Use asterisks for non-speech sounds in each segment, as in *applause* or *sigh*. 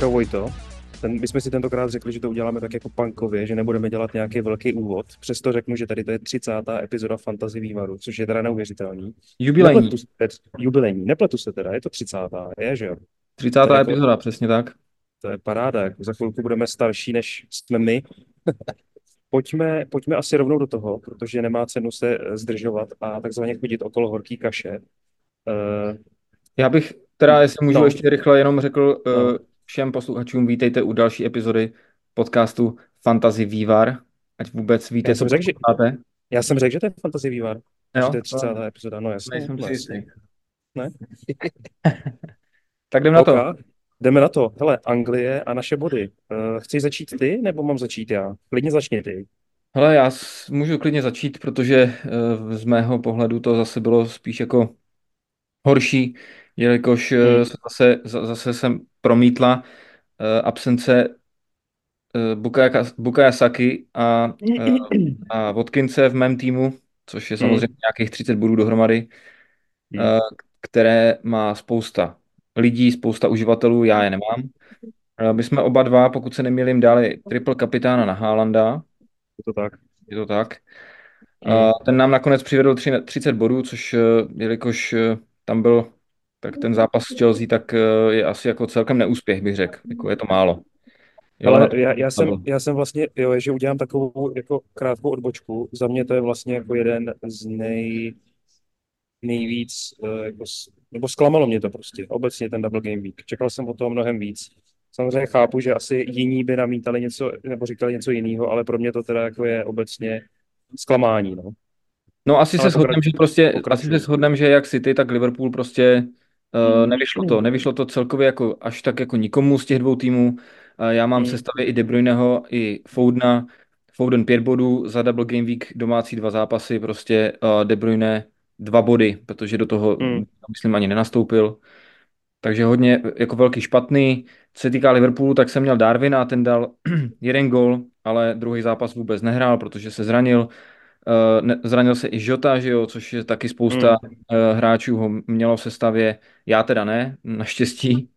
Čau Vojto. Ten, my jsme si tentokrát řekli, že to uděláme tak jako punkově, že nebudeme dělat nějaký velký úvod. Přesto řeknu, že tady to je 30. epizoda Fantasy vývaru, což je teda neuvěřitelný. Jubilejní. Nepletu, se- jubilejní, nepletu se teda, je to 30. je, že jo? 30. To je jako- epizoda, přesně tak. To je paráda, jako za chvilku budeme starší, než jsme my. *laughs* pojďme, pojďme asi rovnou do toho, protože nemá cenu se eh, zdržovat a takzvaně chodit okolo horký kaše. Uh, Já bych teda, jestli můžu No. ještě rychle jenom řekl No. uh, všem posluchačům, vítejte u další epizody podcastu Fantasy Vývar, ať vůbec víte, Já co řekl, že- já jsem řekl, že to je fantasy vývar, že Jo? to je 30. epizoda, no jasně. Nejsem no, si jasně. jistý. Ne? Tak jdem na to. Jdeme na to. Hele, Anglie a naše body. Uh, chceš začít ty, nebo mám začít já? Klidně začni ty. Hele, já můžu klidně začít, protože uh, z mého pohledu to zase bylo spíš jako horší, jelikož uh, Hmm. se zase, za- zase jsem promítla uh, absence uh, Bukaya, Bukaya Saki a, uh, a Watkinse v mém týmu, což je samozřejmě nějakých 30 bodů dohromady, Hmm. eh, které má spousta lidí, spousta uživatelů, já je nemám. Eh, My jsme oba dva, pokud se nemýlím, dali triple kapitána na Haalanda, Je to tak. je to tak. Hmm. A ten nám nakonec přivedl tři- 30 bodů, což eh, jelikož eh, tam byl tak ten zápas s Chelsea, tak eh, je asi jako celkem neúspěch, bych řekl. Jako je to málo. Jo, Ale já, já, jsem, já jsem vlastně, jo, že udělám takovou jako krátkou odbočku. Za mě to je vlastně jako jeden z nej, nejvíc, eh, jako, nebo zklamalo mě to prostě, obecně ten Double Game Week. Čekal jsem o toho mnohem víc. Samozřejmě chápu, že asi jiní by namítali něco, nebo říkali něco jiného, ale pro mě to teda jako je obecně zklamání, no. No asi Ale se shodneme, že prostě, asi pokračuj. se shodneme, že jak City, tak Liverpool prostě uh, Hmm. nevyšlo to. Nevyšlo to celkově jako až tak jako nikomu z těch dvou týmů. Uh, já mám v Hmm. sestavě i De Bruyneho, i Foudna. Foden pět bodů za Double Game Week, domácí dva zápasy, prostě uh, De Bruyne dva body, protože do toho, Hmm. myslím, ani nenastoupil. Takže hodně jako velký špatný. Co se týká Liverpoolu, tak jsem měl Darwina, ten dal *clears throat* jeden gol, ale druhý zápas vůbec nehrál, protože se zranil. Ne, zranil se i Jota, že jo, což je taky spousta Hmm. uh, hráčů ho mělo v sestavě, já teda ne, naštěstí.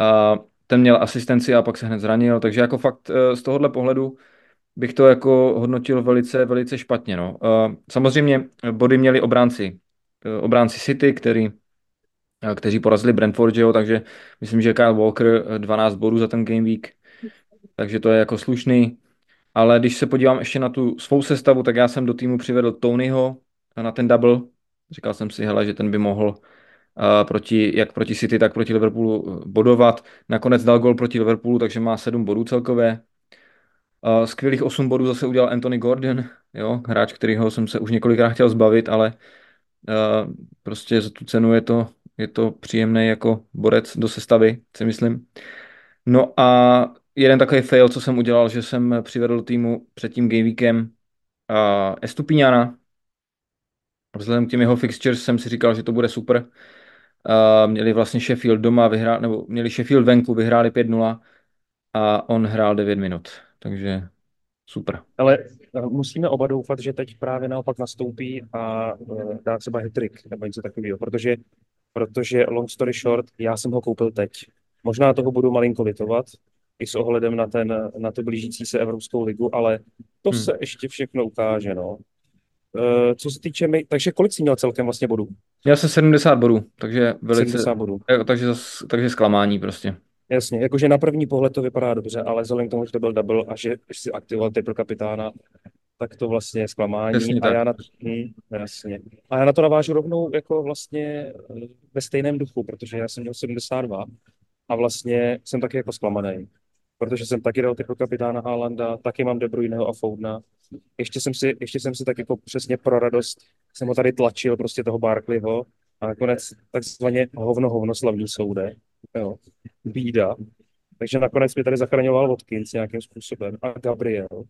Uh, ten měl asistenci a pak se hned zranil, takže jako fakt z tohohle pohledu bych to jako hodnotil velice, velice špatně. No. Samozřejmě body měli obránci, obránci City, který, kteří porazili Brentford, že jo, takže myslím, že Kyle Walker uh, 12 bodů za ten game week, takže to je jako slušný. Ale když se podívám ještě na tu svou sestavu, tak já jsem do týmu přivedl Tonyho na ten double. Říkal jsem si, hele, že ten by mohl uh, proti, jak proti City, tak proti Liverpoolu uh, bodovat. Nakonec dal gol proti Liverpoolu, takže má 7 bodů celkově. Uh, skvělých 8 bodů zase udělal Anthony Gordon, jo, hráč, kterýho jsem se už několikrát chtěl zbavit, ale uh, prostě za tu cenu je to, je to příjemný jako borec do sestavy, si myslím. No a jeden takový fail, co jsem udělal, že jsem přivedl týmu před tím game weekem uh, Estupiniana. Vzhledem k těm jeho fixtures jsem si říkal, že to bude super. Uh, měli vlastně Sheffield doma vyhrát, nebo měli Sheffield venku, vyhráli 5-0 a on hrál 9 minut. Takže super. Ale eh, musíme oba doufat, že teď právě naopak nastoupí a eh, dá třeba hat-trick nebo něco takového, protože, protože long story short, já jsem ho koupil teď. Možná toho budu malinko litovat, i s ohledem na, ten, na tu blížící se Evropskou ligu, ale to Hmm. se ještě všechno ukáže, no. Eh, Co se týče mi, takže kolik jsi měl celkem vlastně bodů? Měl jsem 70 bodů, takže velice, 70 bodů. eh, takže, takže zklamání prostě. Jasně, jakože na první pohled to vypadá dobře, ale vzhledem k tomu, že to byl double a že si aktivoval triple kapitána, tak to vlastně je zklamání. Přesně a já na, hm, jasně. A já na to navážu rovnou jako vlastně eh, ve stejném duchu, protože já jsem měl 72 a vlastně jsem taky jako zklamaný. Protože jsem taky dal triple kapitána Haalanda, taky mám De Bruyneho a Foudna. Ještě jsem si, ještě jsem si tak jako přesně pro radost, jsem ho tady tlačil, prostě toho Barkleyho a nakonec takzvaně hovno, hovno slavný soude. Jo. Bída. Takže nakonec mi tady zachraňoval Watkins nějakým způsobem a Gabriel.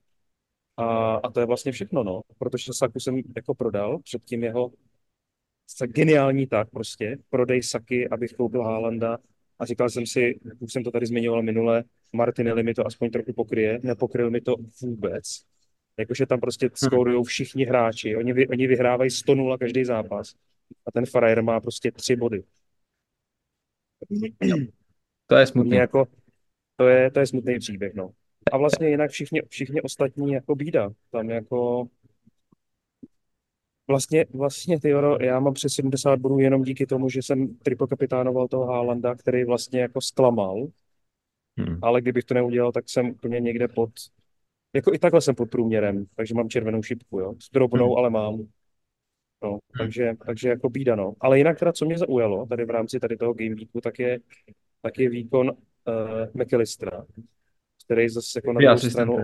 A, a to je vlastně všechno, no. Protože Saku jsem jako prodal před tím jeho geniální tak prostě, prodej Saky, abych koupil Haalanda a říkal jsem si, už jsem to tady zmiňoval minule, Martinelli mi to aspoň trochu pokryje, nepokryl mi to vůbec. Jakože tam prostě skórují všichni hráči, oni, vy, oni vyhrávají 100-0 každý zápas a ten frajer má prostě tři body. To je Mě smutné. jako, To je, to je smutný příběh, no. A vlastně jinak všichni, všichni ostatní jako bída. Tam jako Vlastně, vlastně ty já mám přes 70 bodů jenom díky tomu, že jsem triple kapitánoval toho Haalanda, který vlastně jako zklamal, Hmm. ale kdybych to neudělal, tak jsem úplně někde pod, jako i takhle jsem pod průměrem, takže mám červenou šipku, jo, s drobnou, Hmm. ale mám. No, takže, takže jako bída, no. Ale jinak teda, co mě zaujalo tady v rámci tady toho game weeku, tak je, tak je výkon uh, McAllistera, který zase jako na Dvě stranu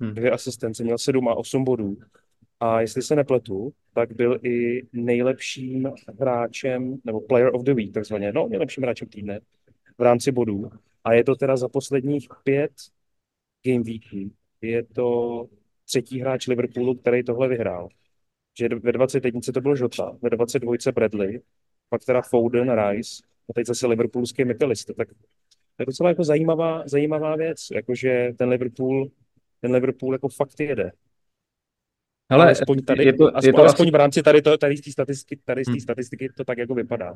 Hmm. dvě asistence, měl 7 a 8 bodů. A jestli se nepletu, tak byl i nejlepším hráčem, nebo player of the week, takzvaně, no, nejlepším hráčem týdne v rámci bodů. A je to teda za posledních pět game weeků. Je to třetí hráč Liverpoolu, který tohle vyhrál. Že ve 21 to byl Jota, ve 22 Bradley, pak teda Foden, Rice, a teď zase liverpoolský McAllister. Tak to je docela jako zajímavá, zajímavá věc, jakože ten Liverpool, ten Liverpool jako fakt jede. Hele, alespoň tady, je to, je aspoň, to alespoň v rámci tady, to, tady z té statistiky, tady z té Hmm. statistiky to tak jako vypadá.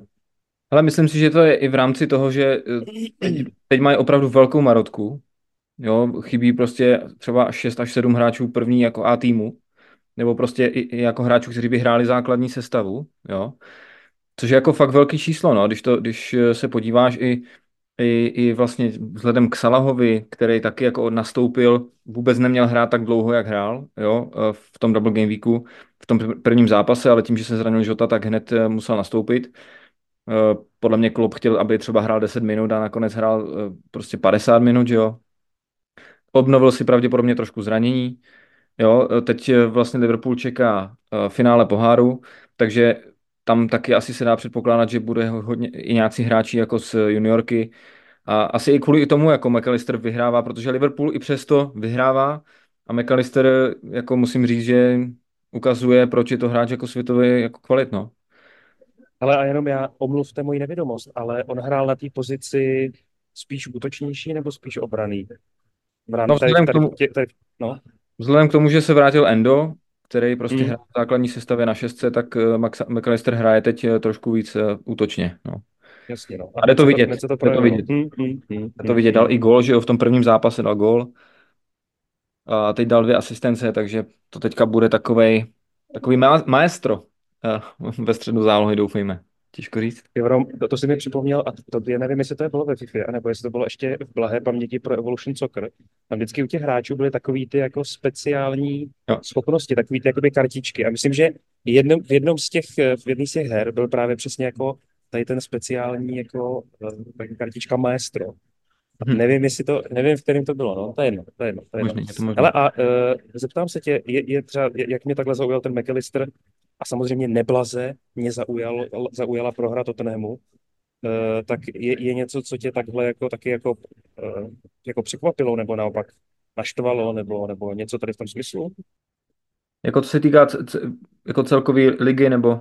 hele, myslím si, že to je i v rámci toho, že eh, teď, teď mají opravdu velkou marotku. Jo, chybí prostě třeba 6 až 7 hráčů první jako A týmu, nebo prostě i, i jako hráčů, kteří by hráli základní sestavu, jo. Což je jako fakt velký číslo, no, když, to, když eh, se podíváš i, i, i vlastně vzhledem k Salahovi, který taky jako nastoupil, vůbec neměl hrát tak dlouho, jak hrál, jo, eh, v tom double game weeku, v tom prvním zápase, ale tím, že se zranil Žota, tak hned eh, musel nastoupit. Eh, Podle mě Klopp chtěl, aby třeba hrál 10 minut a nakonec hrál prostě 50 minut, jo. Obnovil si pravděpodobně trošku zranění. Jo, teď vlastně Liverpool čeká finále poháru, takže tam taky asi se dá předpokládat, že bude hodně i nějací hráči jako z juniorky. A asi i kvůli tomu, jako McAllister vyhrává, protože Liverpool i přesto vyhrává a McAllister, jako musím říct, že ukazuje, proč je to hráč jako světový jako kvalitno. Ale a jenom já omluvte moji nevědomost, ale on hrál na té pozici spíš útočnější nebo spíš obraný? Rámci No, tady, k tomu- tady, no, Vzhledem k tomu, že se vrátil Endo, který prostě Mm. hrál v základní sestavě na šestce, tak eh, Maxa- McAllister hraje teď eh, trošku víc eh, útočně. No. jasně, no. A jde to vidět, to jde to projevilo. vidět. Hm, hm, hm, Je to vidět, dal i gól, že jo, v tom prvním zápase dal gól. A teď dal dvě asistence, takže to teďka bude takovej, takový ma- maestro *laughs* ve středu zálohy, doufejme. Těžko říct. Jo, to, to si mi připomněl, a to, já nevím, jestli to je bylo ve FIFA, anebo jestli to bylo ještě v blahé paměti pro Evolution Soccer. Tam vždycky u těch hráčů byly takový ty jako speciální Jo. schopnosti, takový ty jakoby kartičky. A myslím, že jednom, v jednom z těch, v jedné z těch her byl právě přesně jako tady ten speciální jako eh, taky kartička maestro. Hm. Nevím, jestli to, nevím, v kterém to bylo, no, to je jedno, to je jedno. To je jedno. Možný, je to možný. Hele, a uh, zeptám se tě, je, je třeba, jak mě takhle zaujal ten McAllister a samozřejmě neblaze mě zaujal, zaujala prohra Tottenhamu, uh, tak je, je něco, co tě takhle jako taky jako, uh, jako překvapilo, nebo naopak naštvalo, nebo, nebo něco tady v tom smyslu? Jako co se týká jako celkový ligy, nebo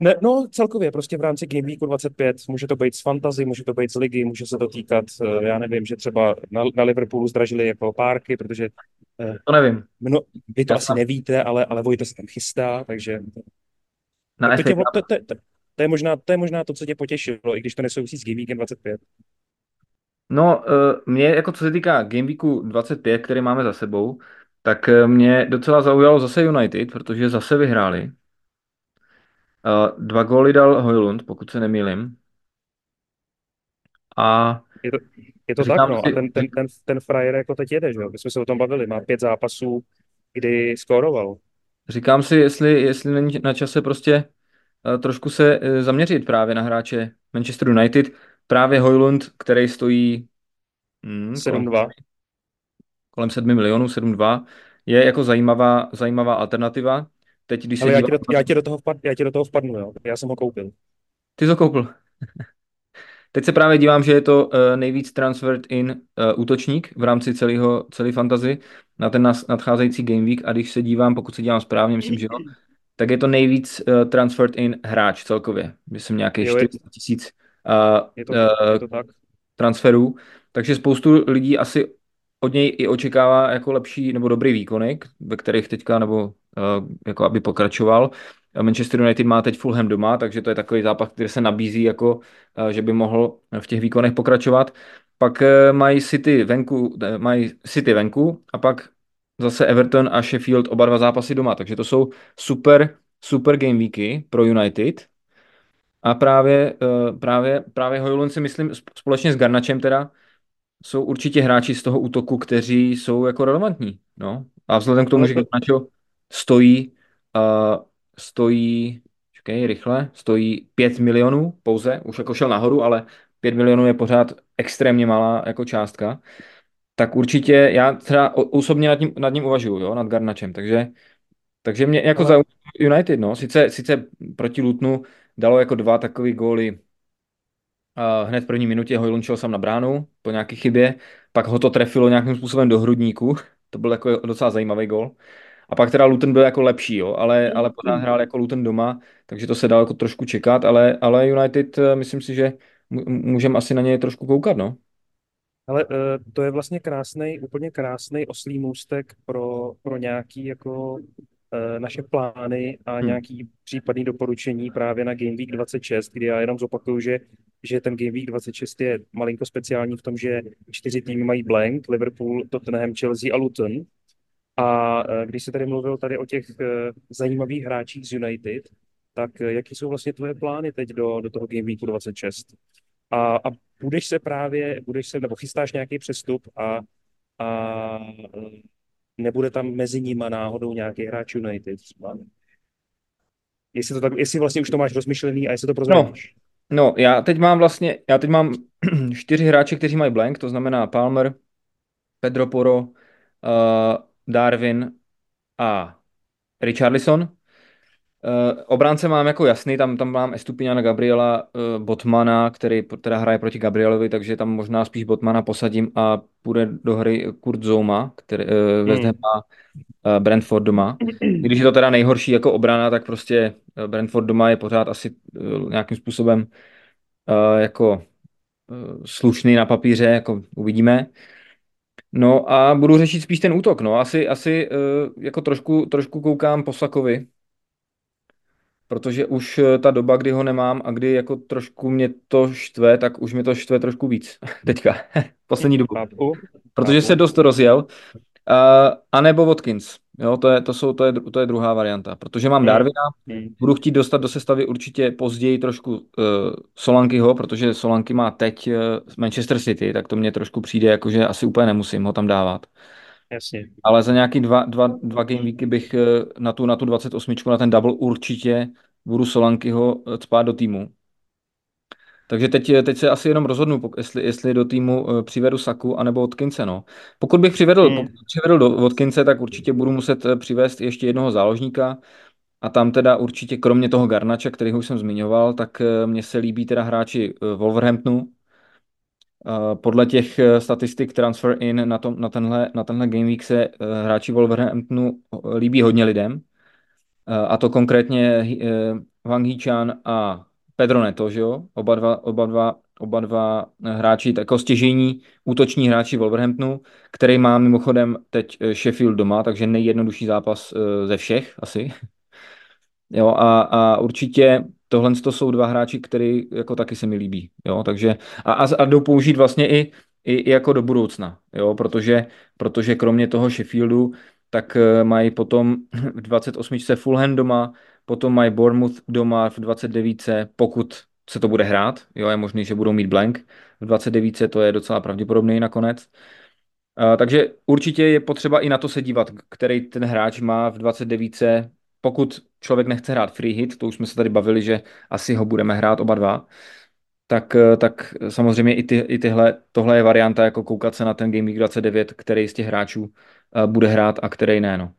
Ne, no celkově, prostě v rámci Game Weeku 25, může to být z fantasy, může to být z ligy, může se to týkat, eh, já nevím, že třeba na, na Liverpoolu zdražili jako párky, protože eh, to nevím. mno, vy to Já asi jsem- nevíte, ale, ale Vojta se tam chystá, takže Na to, FA tě, to, to, to, to, je možná, to je možná to, co tě potěšilo, i když to nesouvisí s Game Weekem 25. No, eh, mě jako co se týká Game Weeku 25, který máme za sebou, tak eh, mě docela zaujalo zase United, protože zase vyhráli. Eh, Dva góly dal Hojlund, pokud se nemýlim. A Je to, je to Říkám tak, no, a ten, ten, ten, ten frajer jako teď jede, že jo, my jsme se o tom bavili, má pět zápasů, kdy skóroval. říkám si, jestli, jestli není na čase prostě eh, trošku se eh, zaměřit právě na hráče Manchester United. Právě Hojlund, který stojí hmm, kolem, 7-2. kolem 7 milionů, 7,2, je jako zajímavá, zajímavá alternativa. Teď, když se Ale já dívám, ti, do, já, ti do toho vpad, já ti do toho vpadnu, jo, já jsem ho koupil. ty jsi ho koupil. Teď se právě dívám, že je to eh, nejvíc transferred in eh, útočník v rámci celého, celé fantazy na ten nadcházející Game Week a když se dívám, pokud se dívám správně, myslím, že jo, tak je to nejvíc uh, transferred in hráč celkově. Myslím nějakých je- 400 tisíc uh, uh, transferů, takže spoustu lidí asi od něj i očekává jako lepší nebo dobrý výkony, ve kterých teďka nebo uh, jako aby pokračoval. Manchester United má teď Fulham doma, takže to je takový zápas, který se nabízí jako, uh, že by mohl v těch výkonech pokračovat. pak eh, mají City venku, eh, mají City venku a pak zase Everton a Sheffield oba dva zápasy doma, takže to jsou super, super game weeky pro United. A právě, eh, právě, právě Hojlund si myslím společně s Garnačem teda jsou určitě hráči z toho útoku, kteří jsou jako relevantní. No. A vzhledem k tomu, že Garnacho stojí, uh, stojí, čekej, rychle, stojí 5 milionů pouze, už jako šel nahoru, ale 5 milionů je pořád extrémně malá jako částka, tak určitě já třeba osobně nad ním, nad ním uvažuju, jo, nad Garnačem, takže, takže mě jako ale... za United, no, sice, sice proti Lutnu dalo jako dva takové góly Uh, hned v první minutě ho šel sám na bránu po nějaké chybě, pak ho to trefilo nějakým způsobem do hrudníku, *laughs* to byl jako docela zajímavý gol. A pak teda Luton byl jako lepší, jo, ale, ale pořád hrál jako Luton doma, takže to se dalo jako trošku čekat, ale, ale United, eh, myslím si, že můžeme asi na něj trošku koukat, no. Ale uh, to je vlastně krásný, úplně krásný oslý můstek pro, pro nějaký jako uh, naše plány a hmm. nějaký případný doporučení právě na Game Week 26, kdy já jenom zopakuju, že, že ten Game Week 26 je malinko speciální v tom, že čtyři týmy mají blank, Liverpool, Tottenham, Chelsea a Luton. A uh, když se tady mluvil tady o těch uh, zajímavých hráčích z United, tak uh, jaký jsou vlastně tvoje plány teď do, do toho Game Weeku 26? A, a budeš se právě, budeš se, nebo chystáš nějaký přestup a, a nebude tam mezi nimi náhodou nějaký hráč United? Jestli, to tak, jestli vlastně už to máš rozmyšlený a jestli to prozradíš. No, no, já teď mám vlastně, já teď mám *clears throat* čtyři hráče, kteří mají blank, to znamená Palmer, Pedro Poro, uh, Darwin a Richarlison. Uh, obránce mám jako jasný, tam, tam mám Estupiniana Gabriela uh, Botmana, který teda hraje proti Gabrielovi, takže tam možná spíš Botmana posadím a půjde do hry Kurt Zouma, který uh, West Ham má uh, Brentford doma. *clears throat* Když je to teda nejhorší jako obrana, tak prostě Brentford doma je pořád asi uh, nějakým způsobem uh, jako uh, slušný na papíře, jako uvidíme. No a budu řešit spíš ten útok, no. Asi, asi uh, jako trošku, trošku koukám po Sakovi, protože už eh, ta doba, kdy ho nemám a kdy jako trošku mě to štve, tak už mě to štve trošku víc *laughs* teďka, *laughs* poslední dobu. Protože se dost rozjel. Uh, a nebo Watkins. Jo, to je, to, jsou, to, je, to je druhá varianta. Protože mám hmm. Darwina, hmm. budu chtít dostat do sestavy určitě později trošku uh, Solankyho, protože Solanky má teď uh, Manchester City, tak to mě trošku přijde, jakože asi úplně nemusím ho tam dávat. Jasně. Ale za nějaký dva, dva, dva game weeky bych eh, na tu, na tu 28, na ten double určitě budu Solankyho cpát do týmu. Takže teď, eh, teď se asi jenom rozhodnu, jestli, jestli do týmu přivedu Saku anebo Watkinse. No. Pokud bych přivedl, hmm. pokud přivedl do Watkinse, tak určitě budu muset přivést ještě jednoho záložníka. A tam teda určitě kromě toho Garnača, který už jsem zmiňoval, tak mně se líbí teda hráči Wolverhamptonu, Eh, podle těch eh, statistik Transfer In na, tom, na, tenhle, na tenhle Game Week se eh, hráči Wolverhamptonu líbí hodně lidem. A to konkrétně Wang Hichan a Pedro Neto, že jo? Oba dva, oba dva, oba dva hráči, jako stěžení útoční hráči Wolverhamptonu, který má mimochodem teď Sheffield doma, takže nejjednodušší zápas ze všech asi. *laughs* Jo, a, a určitě tohle to jsou dva hráči, který jako taky se mi líbí. Jo, takže a, a, a jdou použít vlastně i, i, i jako do budoucna, jo, protože, protože kromě toho Sheffieldu, tak eh, mají potom *clears throat* v 28. Fulham doma, potom mají Bournemouth doma v 29. pokud se to bude hrát, jo, je možný, že budou mít blank v 29. to je docela pravděpodobný nakonec. Uh, takže určitě je potřeba i na to se dívat, který ten hráč má v 29 pokud člověk nechce hrát free hit, to už jsme se tady bavili, že asi ho budeme hrát oba dva, tak, eh, tak samozřejmě i, ty, i tyhle, tohle je varianta, jako koukat se na ten Game Week 29, který z těch hráčů uh, bude hrát a který ne. No.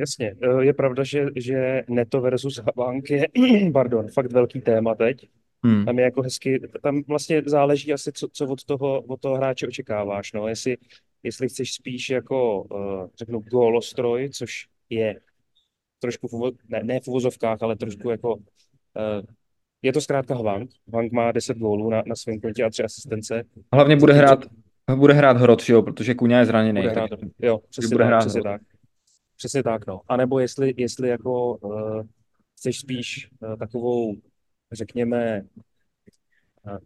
Jasně, eh, je pravda, že, že Neto versus Bank je *clears throat* pardon, fakt velký téma teď. Hmm. Tam je jako hezky, tam vlastně záleží asi, co, co od, toho, od toho hráče očekáváš. No. Jestli, jestli chceš spíš jako, řeknu, gólostroj, což je trošku, v, ne, ne v uvozovkách, ale trošku jako, uh, je to zkrátka Hwang. Hwang má 10 gólů na, na svém kontě a tři asistence. Hlavně bude hrát, bude hrát Hrot, jo, protože Kuňa je zraněný. Bude hrát, jo, přesně bude tak, hrát přesně tak. Přesně tak, no. A nebo jestli, jestli jako uh, chceš spíš uh, takovou, řekněme,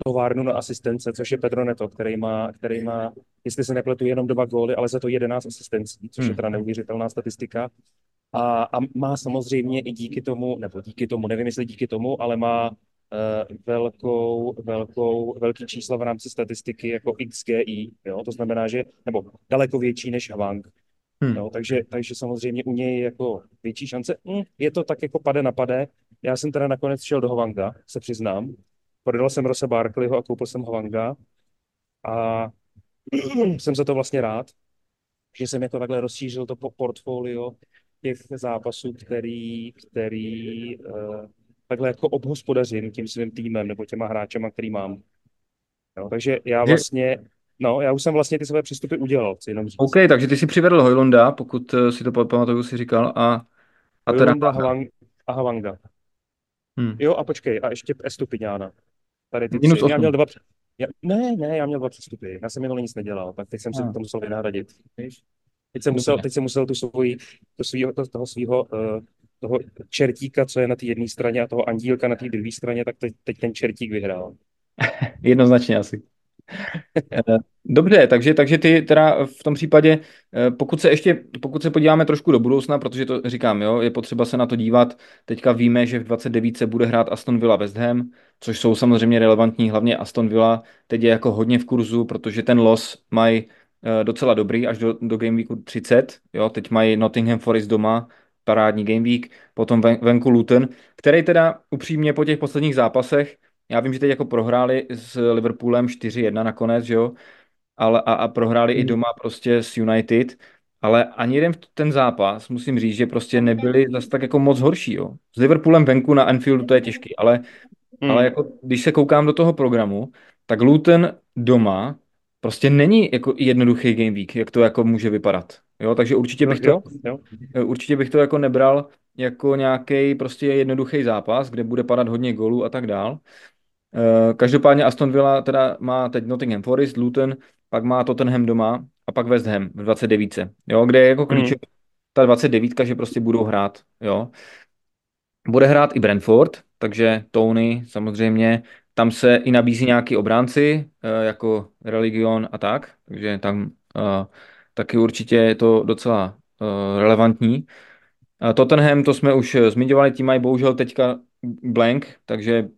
továrnu na asistence, což je Pedro Neto, který má, který má, jestli se nepletu, jenom dva góly, ale za to 11 asistencí, což hmm. je teda neuvěřitelná statistika. A, a má samozřejmě i díky tomu, nebo díky tomu, nevím jestli díky tomu, ale má uh, velkou, velkou, velký čísla v rámci statistiky jako XGI, jo? to znamená, že, nebo daleko větší než Hwang. Hmm. Jo, takže, takže samozřejmě u něj jako větší šance. Hmm, je to tak jako pade na pade. Já jsem teda nakonec šel do Hwanga, se přiznám. Prodal jsem Rosa Barkleyho a koupil jsem Hwanga. A *clears throat* jsem za to vlastně rád, že jsem jako takhle rozšířil to portfolio těch zápasů, který, který uh, takhle jako obhospodařím tím svým týmem nebo těma hráčema, který mám. Jo, takže já vlastně, no, já už jsem vlastně ty své přístupy udělal, chci jenom říct. OK, takže ty si přivedl Hojlunda, pokud eh, si to pamatuju, si říkal, a, a teda... Hojlunda Havang, a Havanga. Hmm. Jo, a počkej, a ještě Estupiňána. Tady ty Minus tři. Já měl dva, já, ne, ne, já měl dva přestupy. Já jsem minule nic nedělal, tak teď jsem si to musel vynahradit. Víš? Teď jsem musel, teď jsem musel tu svoji, to svýho, to, toho svého uh, toho čertíka, co je na té jedné straně a toho andílka na té druhé straně, tak teď, teď ten čertík vyhrál. *laughs* Jednoznačně asi. Eh, dobře, takže, takže ty teda v tom případě, eh, pokud se ještě, pokud se podíváme trošku do budoucna, protože to říkám, jo, je potřeba se na to dívat, teďka víme, že v 29 se bude hrát Aston Villa West Ham, což jsou samozřejmě relevantní, hlavně Aston Villa. Teď je jako hodně v kurzu, protože ten los mají eh, docela dobrý až do, do Game Weeku 30, jo, teď mají Nottingham Forest doma, parádní Game Week, potom ven, venku Luton, který teda upřímně po těch posledních zápasech já vím, že teď jako prohráli s Liverpoolem 4-1 nakonec, že jo, ale a, a prohráli mm. i hmm. doma prostě s United, ale ani jeden ten zápas, musím říct, že prostě nebyli zase tak jako moc horší, jo. S Liverpoolem venku na Anfieldu to je těžký, ale, mm. ale jako, když se koukám do toho programu, tak Luton doma prostě není jako jednoduchý game week, jak to jako může vypadat. Jo, takže určitě bych to, jo, jo. určitě bych to jako nebral jako nějaký prostě jednoduchý zápas, kde bude padat hodně golů a tak dál. Eh, každopádně Aston Villa teda má teď Nottingham Forest, Luton, pak má Tottenham doma a pak West Ham v 29. Jo, kde je jako klíč mm. ta 29, že prostě budou hrát. Jo. Bude hrát i Brentford, takže Tony samozřejmě, tam se i nabízí nějaký obránci, eh, jako Religion a tak, takže tam uh, taky určitě je to docela relevantní. Tottenham, to jsme už zmiňovali, tím mají bohužel teďka blank, takže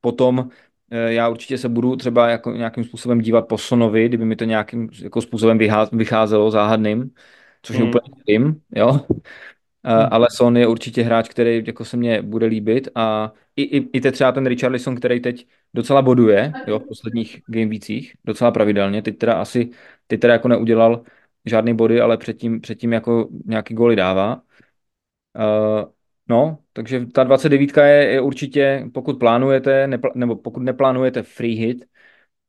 potom eh, já určitě se budu třeba jako nějakým způsobem dívat po Sonovi, kdyby mi to nějakým jako způsobem vycházelo záhadným, což mm. je úplně tím, jo. Mm. Ale Son je určitě hráč, který jako se mně bude líbit a i, i, i te třeba ten Richarlison, který teď docela boduje, jo, v posledních gamevících, docela pravidelně, teď teda asi, teď teda jako neudělal žádný body, ale předtím, předtím jako nějaký góly dává. Uh, No, takže ta 29 je, je určitě, pokud plánujete, nepl- nebo pokud neplánujete free hit,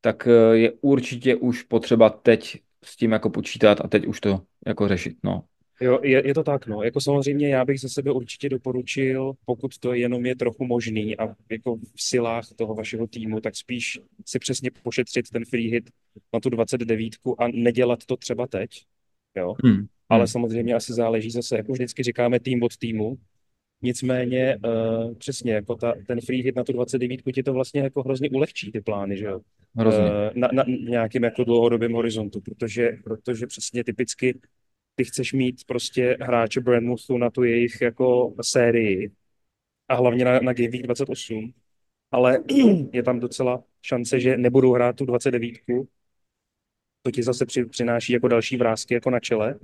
tak eh, je určitě už potřeba teď s tím jako počítat a teď už to jako řešit, no. Jo, je, je to tak, no. Jako samozřejmě já bych za sebe určitě doporučil, pokud to jenom je trochu možný a jako v silách toho vašeho týmu, tak spíš si přesně pošetřit ten free hit na tu 29 a nedělat to třeba teď, jo. Hmm. Ale hmm. samozřejmě asi záleží zase, jako vždycky říkáme tým od týmu, Nicméně uh, přesně, jako ta, ten free hit na tu 29 ti to vlastně jako hrozně ulehčí ty plány, že jo? Uh, na, na, nějakým jako dlouhodobém horizontu, protože, protože přesně typicky ty chceš mít prostě hráče Brandmouthu na tu jejich jako sérii a hlavně na, na Game Week 28, ale *clears throat* je tam docela šance, že nebudou hrát tu 29, to ti zase při, přináší jako další vrázky jako na čele,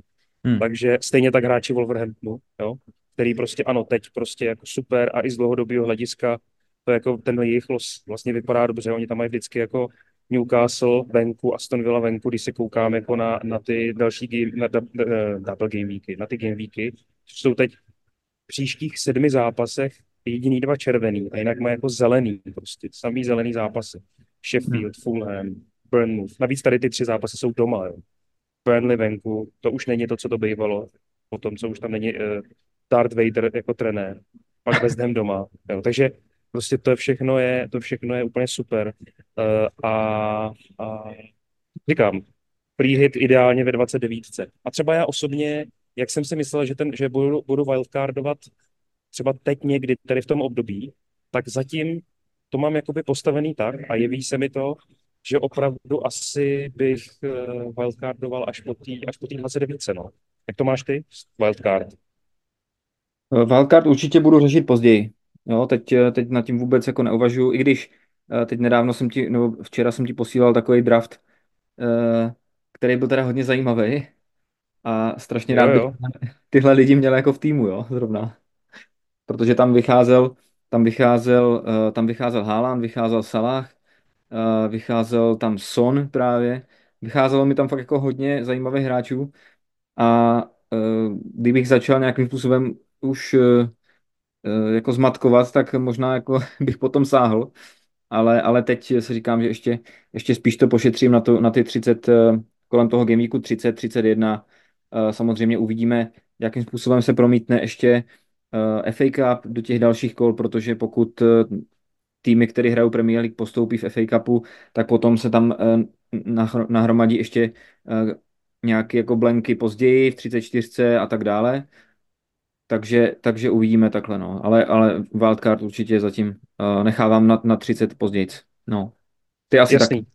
hmm. takže stejně tak hráči Wolverhamptonu, jo? Který prostě ano, teď prostě jako super a i z dlouhodobého hlediska to jako ten jejich los vlastně vypadá dobře. Oni tam mají vždycky jako Newcastle venku, Aston Villa venku, když se koukám jako na, na ty další game, na, na, na, double game weeky, na ty game weeky, což jsou teď v příštích sedmi zápasech jediný dva červený a jinak má jako zelený, prostě samý zelený zápasy. Sheffield, Fulham, Burnmouth. Navíc tady ty tři zápasy jsou doma. Jo. Burnley venku, to už není to, co to bývalo. Potom, co už tam není uh, Darth Vader jako trenér, pak West Ham doma. Jo. Takže prostě to všechno je, to všechno je úplně super. Uh, a, a říkám, free hit ideálně ve 29. A třeba já osobně, jak jsem si myslel, že, ten, že budu, budu wildcardovat třeba teď někdy, tady v tom období, tak zatím to mám jakoby postavený tak a jeví se mi to, že opravdu asi bych uh, wildcardoval až po té až po tý 29. No. Jak to máš ty? Wildcard. Wildcard určitě budu řešit později. Jo, teď, teď nad tím vůbec jako neuvažuji, i když teď nedávno jsem ti, nebo včera jsem ti posílal takový draft, který byl teda hodně zajímavý a strašně Jo, rád bych jo. tyhle lidi měl jako v týmu, jo, zrovna. Protože tam vycházel, tam vycházel, eh, tam vycházel Haaland, vycházel Salah, eh, vycházel tam Son právě. Vycházelo mi tam fakt jako hodně zajímavých hráčů a eh, kdybych začal nějakým způsobem už jako zmatkovat, tak možná jako *laughs* bych potom sáhl. Ale, ale teď si říkám, že ještě, ještě spíš to pošetřím na, to, na ty 30, kolem toho gameweeku 30, 31. Samozřejmě uvidíme, jakým způsobem se promítne ještě FA Cup do těch dalších kol, protože pokud týmy, které hrajou Premier League, postoupí v FA Cupu, tak potom se tam nahromadí ještě nějaké jako blenky později v 34 a tak dále. Takže, takže uvidíme takhle, no. Ale, ale wildcard určitě zatím uh, nechávám na, na 30 později. No. Ty asi Jasný. taky.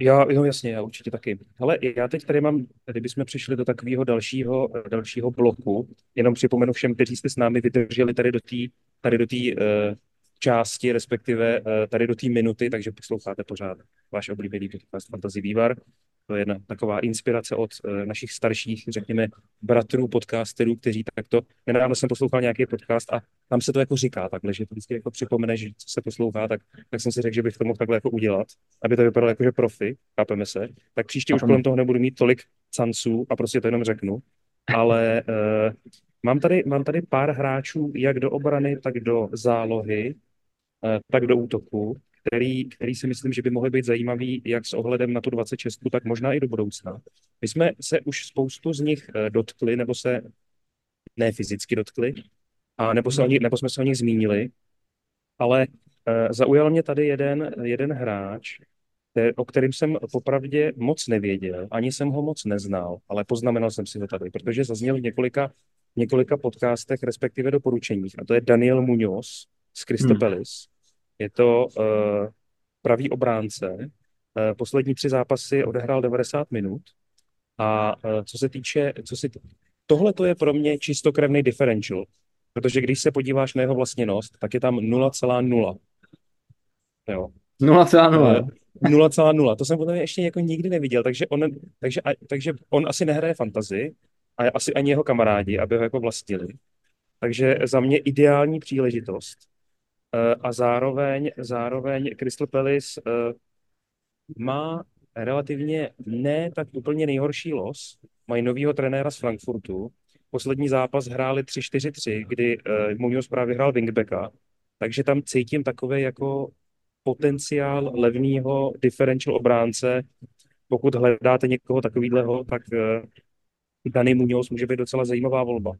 Já, no jasně, já určitě taky. Ale já teď tady mám, kdybychom přišli do takového dalšího, dalšího bloku, jenom připomenu všem, kteří jste s námi vydrželi tady do té tady do té uh, části, respektive uh, tady do té minuty, takže posloucháte pořád váš oblíbený podcast Fantasy Vývar. To je jedna taková inspirace od uh, našich starších, řekněme, bratrů podcasterů, kteří takto... Nedávno jsem poslouchal nějaký podcast a tam se to jako říká takhle, že to vždycky jako připomene, že co se poslouchá, tak, tak jsem si řekl, že bych to mohl takhle jako udělat, aby to vypadalo jako, že profi, chápeme se. Tak příště už kolem toho nebudu mít tolik canců a prostě to jenom řeknu. Ale uh, mám, tady, mám tady pár hráčů, jak do obrany, tak do zálohy, uh, tak do útoku, který, který si myslím, že by mohly být zajímavý jak s ohledem na tu 26, tak možná i do budoucna. My jsme se už spoustu z nich uh, dotkli, nebo se ne fyzicky dotkli, a nebo, se o ní, nebo jsme se o nich zmínili, ale uh, zaujal mě tady jeden, jeden hráč, o kterým jsem popravdě moc nevěděl, ani jsem ho moc neznal, ale poznamenal jsem si ho tady, protože zazněl v několika, několika podcastech, respektive doporučeních, a to je Daniel Munoz z Christopelis. Hmm. Je to uh, pravý obránce. Uh, poslední tři zápasy odehrál 90 minut. A uh, co se týče, co si, tohle to je pro mě čistokrevný differential, protože když se podíváš na jeho vlastněnost, tak je tam 0,0. Jo. 0,0. 0,0. To jsem potom ještě jako nikdy neviděl, takže on, takže, takže on asi nehraje fantazy a asi ani jeho kamarádi, aby ho jako vlastnili. Takže za mě ideální příležitost. A zároveň, zároveň Crystal Palace má relativně ne tak úplně nejhorší los. Mají novýho trenéra z Frankfurtu. Poslední zápas hráli 3-4-3, kdy uh, Munoz právě hrál wingbacka, takže tam cítím takové jako potenciál levného differential obránce. Pokud hledáte někoho takového, tak Dani Munoz může být docela zajímavá volba.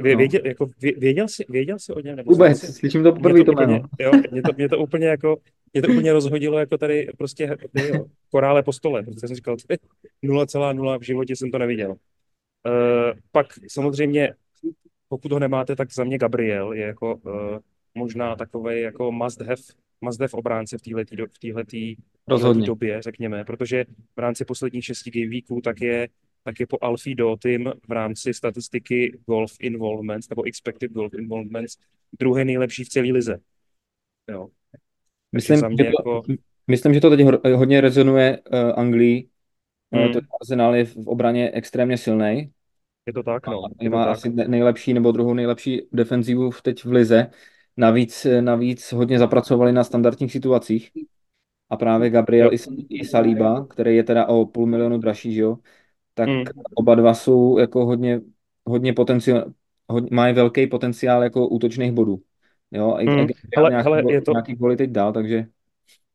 Uh, věděl, jako, věděl, jsi, věděl jsi o něm? Nebo Vůbec, jsi, slyším to poprvé to úplně, jo, mě to, mě to úplně jako, mě to úplně rozhodilo jako tady prostě jo, korále po stole, protože jsem říkal, 0,0 v životě jsem to neviděl. Uh, pak samozřejmě pokud ho nemáte, tak za mě Gabriel je jako uh, možná takový jako must have, must have obránce v této v Rozhodně. době, řekněme, protože v rámci posledních šesti game weeků tak je, tak je po Alfie Dotim v rámci statistiky golf involvements nebo expected golf involvements druhý nejlepší v celé lize. Jo. Myslím, že to, jako... myslím, že to teď hodně rezonuje uh, Anglii. Hmm. To Arsenal je v obraně extrémně silný. Je to tak, no. Je má tak. asi nejlepší nebo druhou nejlepší defenzivu teď v lize. Navíc, navíc hodně zapracovali na standardních situacích. A právě Gabriel i, i Saliba, který je teda o půl milionu dražší, že jo, tak hmm. oba dva jsou jako hodně, hodně potenciál, hodně, mají velký potenciál jako útočných bodů. Jo, hmm. hele, nějaký, hele, je to... nějaký goly teď dál, takže...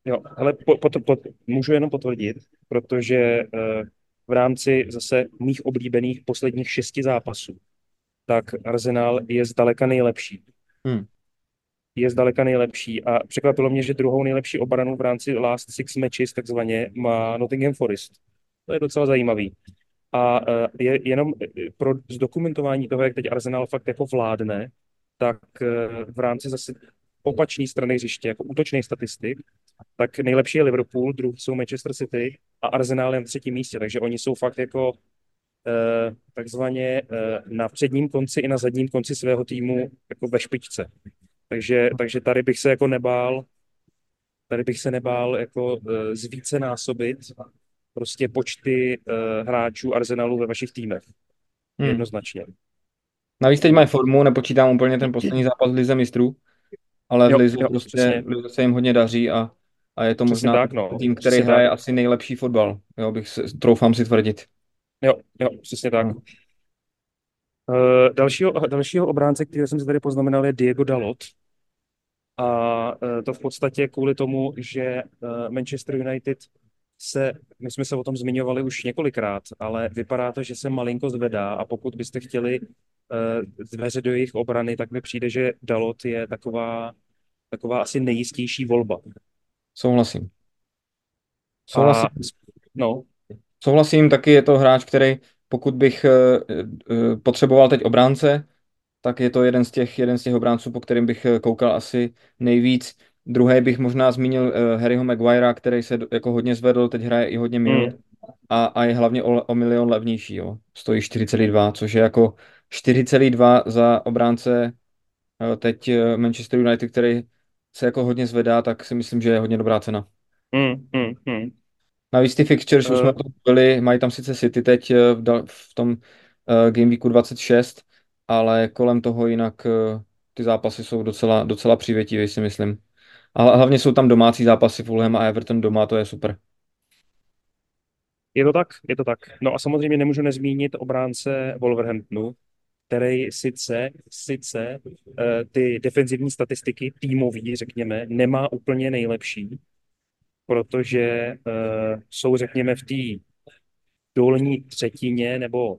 Jo, ale po, po, po, můžu jenom potvrdit, protože uh, v rámci zase mých oblíbených posledních šesti zápasů, tak Arsenal je zdaleka nejlepší. Hmm. Je zdaleka nejlepší a překvapilo mě, že druhou nejlepší obranu v rámci last six matches takzvaně má Nottingham Forest. To je docela zajímavý. A e, je jenom pro zdokumentování toho, jak teď Arsenal fakt jako vládne, tak v rámci zase opačné strany hřiště, jako útočných statistik, tak nejlepší je Liverpool, druhý jsou Manchester City a Arsenal je na třetím místě, takže oni jsou fakt jako takzvaně na předním konci i na zadním konci svého týmu jako ve špičce. Takže, takže tady bych se jako nebál, tady bych se nebál jako z více násobit prostě počty hráčů Arsenalu ve vašich týmech. Hmm. Jednoznačně. Navíc teď mají formu, nepočítám úplně ten poslední zápas v Lize mistrů, ale Jo, v Lize jo, prostě v Lize se jim hodně daří a, a je to Přesně možná tak, no. tým, který Přesně hraje tak. asi nejlepší fotbal. Jo, bych se, troufám si tvrdit. Jo, jo, přesně tak. No. Uh, dalšího, dalšího obránce, který jsem si tady poznamenal, je Diego Dalot. A uh, to v podstatě kvůli tomu, že uh, Manchester United se, my jsme se o tom zmiňovali už několikrát, ale vypadá to, že se malinko zvedá a pokud byste chtěli uh, dveře do jejich obrany, tak mi přijde, že Dalot je taková, taková asi nejistější volba. Souhlasím. Souhlasím. A, no, Souhlasím, taky je to hráč, který pokud bych eh, eh, potřeboval teď obránce, tak je to jeden z těch, jeden z těch obránců, po kterým bych eh, koukal asi nejvíc. Druhý bych možná zmínil Harryho Maguirea, který se jako hodně zvedl, teď hraje i hodně minut mm, a, a je hlavně o, o milion levnější, jo. Stojí 4,2, což je jako 4,2 za obránce teď Manchester United, který se jako hodně zvedá, tak si myslím, že je hodně dobrá cena. mm, mm, mm. Navíc ty fixtures, už jsme Uh, to byli, mají tam sice City teď eh, v, dal- v tom uh, Game Weeku 26, ale kolem toho jinak uh, ty zápasy jsou docela, docela přívětivé, si myslím. A hlavně jsou tam domácí zápasy Fulham a Everton doma, to je super. Je to tak, je to tak. No a samozřejmě nemůžu nezmínit obránce Wolverhamptonu, který sice, sice uh, ty defenzivní statistiky týmový, řekněme, nemá úplně nejlepší, protože uh, jsou, řekněme, v té dolní třetině, nebo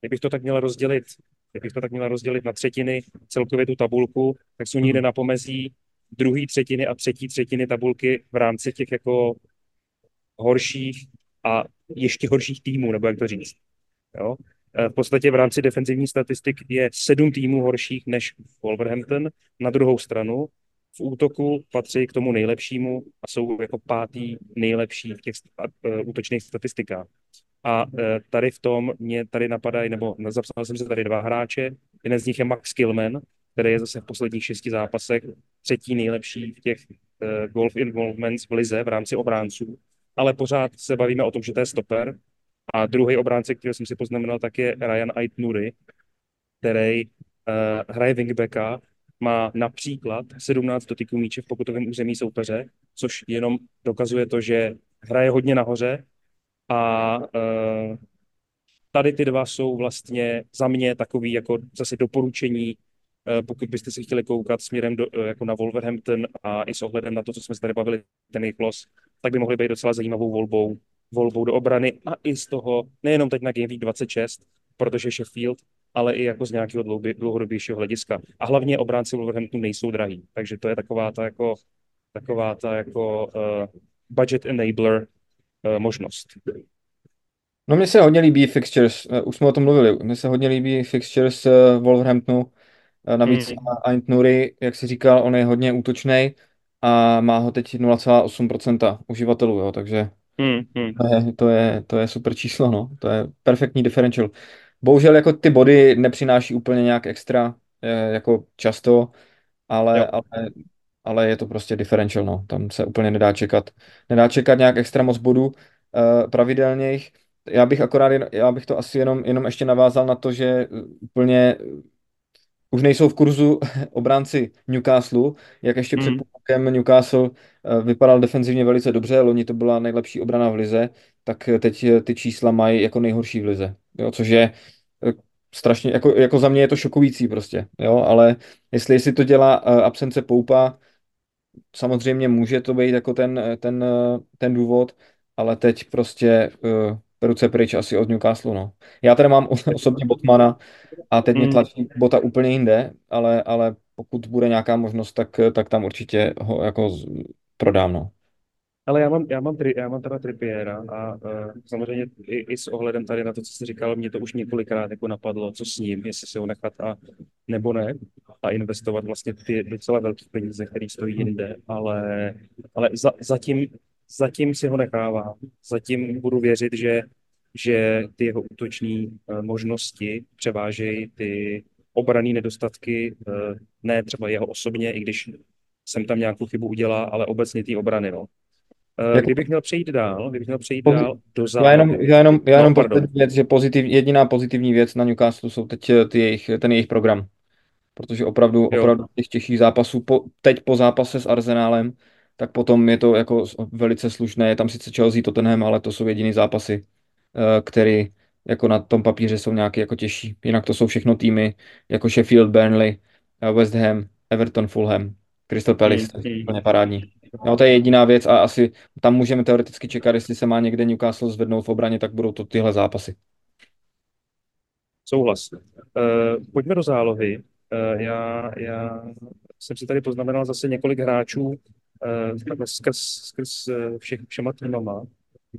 kdybych to tak měl rozdělit, kdybych to tak měl rozdělit na třetiny celkově tu tabulku, tak jsou někde Mhm. na pomezí druhé třetiny a třetí třetiny tabulky v rámci těch jako horších a ještě horších týmů, nebo jak to říct. Jo? Eh, V podstatě v rámci defenzivní statistik je sedm týmů horších než Wolverhampton. Na druhou stranu v útoku patří k tomu nejlepšímu a jsou jako pátý nejlepší v těch uh, útočných statistikách. A uh, tady v tom mě tady napadají, nebo zapsal jsem si tady dva hráče. Jeden z nich je Max Killman, který je zase v posledních šesti zápasech třetí nejlepší v těch uh, golf involvements v lize v rámci obránců. Ale pořád se bavíme o tom, že to je stoper, a druhý obránce, který jsem si poznamenal, tak je Ryan Ait Nuri, který uh, hraje wingbacka, má například 17 dotyků míče v pokutovém území soupeře, což jenom dokazuje to, že hraje hodně nahoře a uh, tady ty dva jsou vlastně za mě takový jako zase doporučení, pokud byste si chtěli koukat směrem do, uh, jako na Wolverhampton a i s ohledem na to, co jsme se tady bavili, ten jejich los, tak by mohly být docela zajímavou volbou volbou do obrany a i z toho, nejenom teď na Game Week 26, protože Sheffield, ale i jako z nějakého dlouhodobějšího hlediska. A hlavně obránci Wolverhamptonu nejsou drahý, takže to je taková ta jako, taková ta jako uh, budget enabler uh, možnost. No mně se hodně líbí fixtures, eh, už jsme o tom mluvili, mně se hodně líbí fixtures Wolverhamptonu, navíc Mm. Ant Nuri, jak si říkal, on je hodně útočný a má ho teď 0,8% uživatelů, jo, takže Mm, mm. To je, to je, to je super číslo, no. To je perfektní differential. Bohužel jako ty body nepřináší úplně nějak extra, eh, jako často, ale, Jo. ale, ale je to prostě differential, no. Tam se úplně nedá čekat. Nedá čekat nějak extra moc bodů uh, pravidelnějch. Já bych akorát, já bych to asi jenom, jenom ještě navázal na to, že úplně už nejsou v kurzu *laughs* obránci Newcastle, jak ještě před Mm. půl rokem Newcastle eh, vypadal defenzivně velice dobře, loni to byla nejlepší obrana v lize, tak teď eh, ty čísla mají jako nejhorší v lize, jo, což je eh, strašně, jako, jako za mě je to šokující prostě, jo, ale jestli, jestli to dělá eh, absence Poupa, samozřejmě může to být jako ten, ten, eh, ten důvod, ale teď prostě ruce pryč asi od Newcastle, no. Já tady mám *laughs* osobně Botmana, a teď mě Mm. tlačí bota úplně jinde, ale, ale pokud bude nějaká možnost, tak, tak tam určitě ho jako prodám, no. Ale já mám, já mám, tri, já mám teda Trippiera a uh, samozřejmě i, i s ohledem tady na to, co jsi říkal, mě to už několikrát jako napadlo, co s ním, jestli si ho nechat a nebo ne. a investovat vlastně ty docela velké peníze, které stojí jinde, ale, ale za, zatím, zatím si ho nechávám. Zatím budu věřit, že, že ty jeho útoční uh, možnosti převážejí ty obrané nedostatky, uh, ne třeba jeho osobně, i když jsem tam nějakou chybu udělal, ale obecně ty obrany. No. Uh, kdybych měl přejít dál, kdybych měl přejít dál do zálohy. Já jenom, já jenom, já jenom no, věc, že pozitiv, jediná pozitivní věc na Newcastle jsou teď ty jejich, ten jejich program protože opravdu, jo. opravdu těch těžších zápasů, po, teď po zápase s Arsenálem, tak potom je to jako velice slušné. Je tam sice Chelsea, Tottenham, ale to jsou jediný zápasy, eh, který jako na tom papíře jsou nějaké jako těžší. Jinak to jsou všechno týmy jako Sheffield, Burnley, eh, West Ham, Everton, Fulham, Crystal Palace, to je úplně parádní. No, to je jediná věc a asi tam můžeme teoreticky čekat, jestli se má někde Newcastle zvednout v obraně, tak budou to tyhle zápasy. Souhlas. Uh, pojďme do zálohy. Uh, já, já jsem si tady poznamenal zase několik hráčů skrz, skrz uh, všech, všema týmama.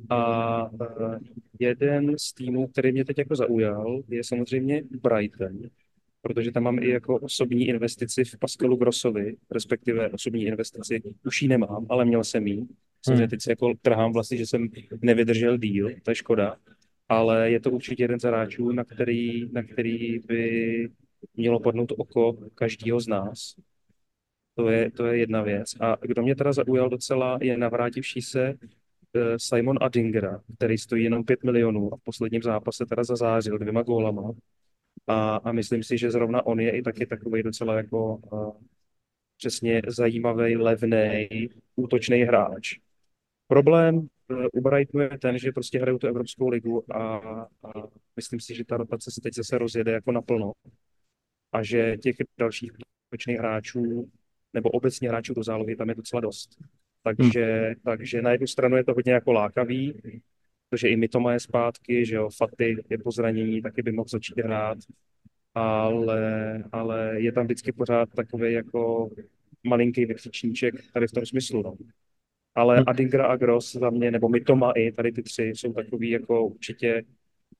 A uh, jeden z týmů, který mě teď jako zaujal, je samozřejmě Brighton, protože tam mám i jako osobní investici v Pascalu Grossovi, respektive osobní investici, už ji nemám, ale měl jsem ji. Samozřejmě hmm. teď se jako trhám vlastně, že jsem nevydržel díl, to je škoda, ale je to určitě jeden z hráčů, na který, na který by mělo padnout oko každého z nás. To je, to je jedna věc. A kdo mě teda zaujal docela, je navrátivší se eh, Simon Adingera, který stojí jenom 5 milionů a v posledním zápase teda zazářil dvěma gólama. A, a myslím si, že zrovna on je i taky takový docela jako uh, přesně zajímavý, levný, útočný hráč. Problém uh, u Brightonu je ten, že prostě hrajou tu Evropskou ligu a, a myslím si, že ta rotace se teď zase rozjede jako naplno a že těch dalších útočných hráčů nebo obecně hráčů do zálohy tam je docela dost. Takže, hmm. takže na jednu stranu je to hodně jako lákavý, protože i my to je zpátky, že jo, Faty je po zranění, taky by mohl začít hrát, ale, ale je tam vždycky pořád takový jako malinký vykřičníček tady v tom smyslu, no. Ale hmm. Adingra a Gross za mě, nebo Mitoma i tady ty tři jsou takový jako určitě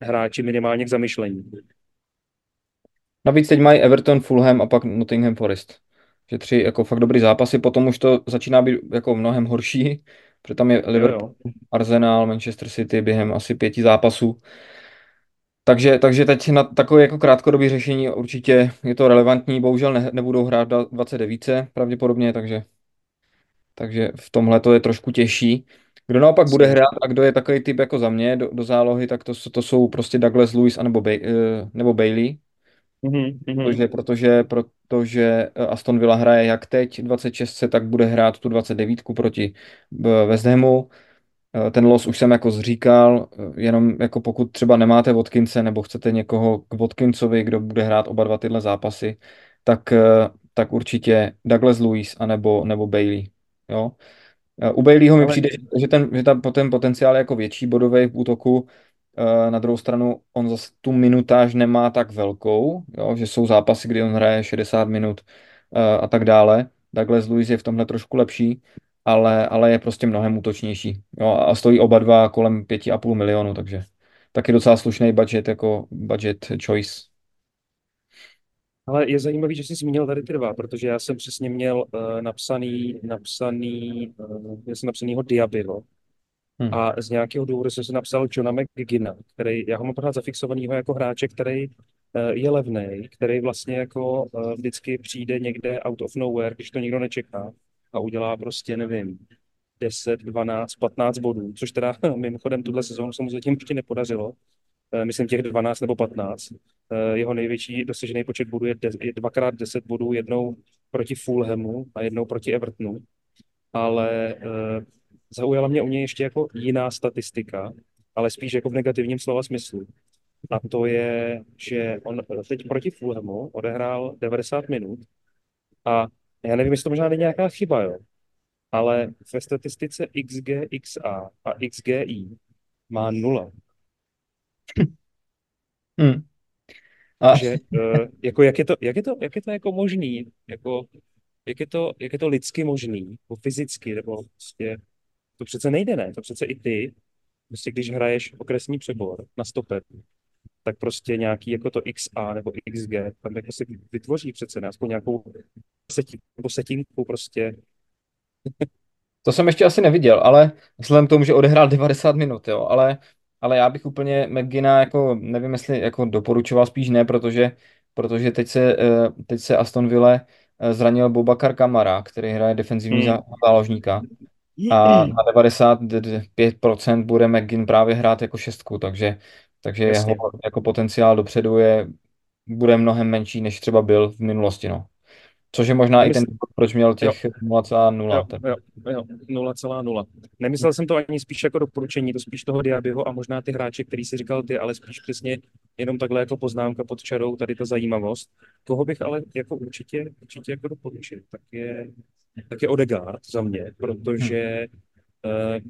hráči minimálně k zamyšlení. Navíc teď mají Everton, Fulham a pak Nottingham Forest. Že tři jako fakt dobrý zápasy, potom už to začíná být jako mnohem horší, protože tam je Liverpool, Arsenal, Manchester City během asi pěti zápasů. Takže, takže teď na takové jako krátkodobé řešení určitě je to relevantní, bohužel ne, nebudou hrát 29 pravděpodobně, takže, takže v tomhle to je trošku těžší. Kdo naopak bude hrát a kdo je takový typ jako za mě do, do zálohy, tak to, to jsou prostě Douglas Lewis anebo Bay, eh, nebo Bailey. Mm-hmm. Protože, protože, protože eh, Aston Villa hraje jak teď 26, tak bude hrát tu 29 proti eh, West Hamu. Eh, ten los už jsem jako zříkal, jenom jako pokud třeba nemáte Watkinse nebo chcete někoho k Watkinsovi, kdo bude hrát oba dva tyhle zápasy, tak, tak určitě Douglas Lewis anebo, nebo Bailey. Jo? U Baileyho mi Ale... přijde, že ten, že tam ten potenciál je jako větší bodový v útoku, na druhou stranu on zase tu minutáž nemá tak velkou, jo, že jsou zápasy, kdy on hraje 60 minut eh, a tak dále. Douglas Lewis je v tomhle trošku lepší, ale, ale je prostě mnohem útočnější. Jo, a stojí oba dva kolem 5,5 milionu, takže taky docela slušný budget jako budget choice. Ale je zajímavý, že jsi zmínil tady ty dva, protože já jsem přesně měl uh, napsaný, napsaný, uh, já jsem napsanýho Diabyho, Hmm. A z nějakého důvodu jsem si napsal Johna McGinna, který, já ho mám pořád zafixovanýho jako hráče, který uh, je levný, který vlastně jako uh, vždycky přijde někde out of nowhere, když to nikdo nečeká a udělá prostě, nevím, 10, 12, 15 bodů, což teda *laughs* mimochodem tuhle sezónu se mu zatím ještě nepodařilo. Uh, myslím těch 12 nebo 15. Jeho největší dosažený počet bodů je, de, je dvakrát 10 bodů, jednou proti Fulhamu a jednou proti Evertonu. Ale zaujala mě u něj ještě jako jiná statistika, ale spíš jako v negativním slova smyslu. A to je, že on teď proti Fulhamu odehrál 90 minut a já nevím, jestli to možná není nějaká chyba, jo, ale ve statistice XG, XA a XGI má nula. *laughs* Hmm. A... Že, uh, jako jak, je to, jak, je to, jak je to jako možný, jako, jak, je to, jak je to lidsky možný, nebo fyzicky, nebo prostě to přece nejde, ne? To přece i ty, prostě když hraješ okresní přebor na stoper, tak prostě nějaký jako to XA nebo XG tam jako si vytvoří přece ne, aspoň nějakou setinku, setinku prostě. *laughs* To jsem ještě asi neviděl, ale vzhledem k tomu, že odehrál 90 minut, jo, ale, ale já bych úplně McGina jako, nevím, jestli jako doporučoval, spíš ne, protože, protože teď se, eh, teď se Aston Villa eh, zranil Bobakar Kamara, který hraje defenzivní Hmm. záložníka a *clears throat* na 95% bude McGinn právě hrát jako šestku, takže, takže Jasně. jeho jako potenciál dopředu je, bude mnohem menší, než třeba byl v minulosti, no. Což je možná i ten Nemysl- proč měl těch 0,0. Jo, jo, jo, 0,0. Nemyslel jsem to ani spíš jako doporučení, to spíš toho Diabyho a možná ty hráče, který si říkal ty, ale spíš přesně jenom takhle jako poznámka pod čarou, tady ta zajímavost. Koho bych ale jako určitě, určitě jako doporučil, tak je, tak je Odegaard za mě, protože uh,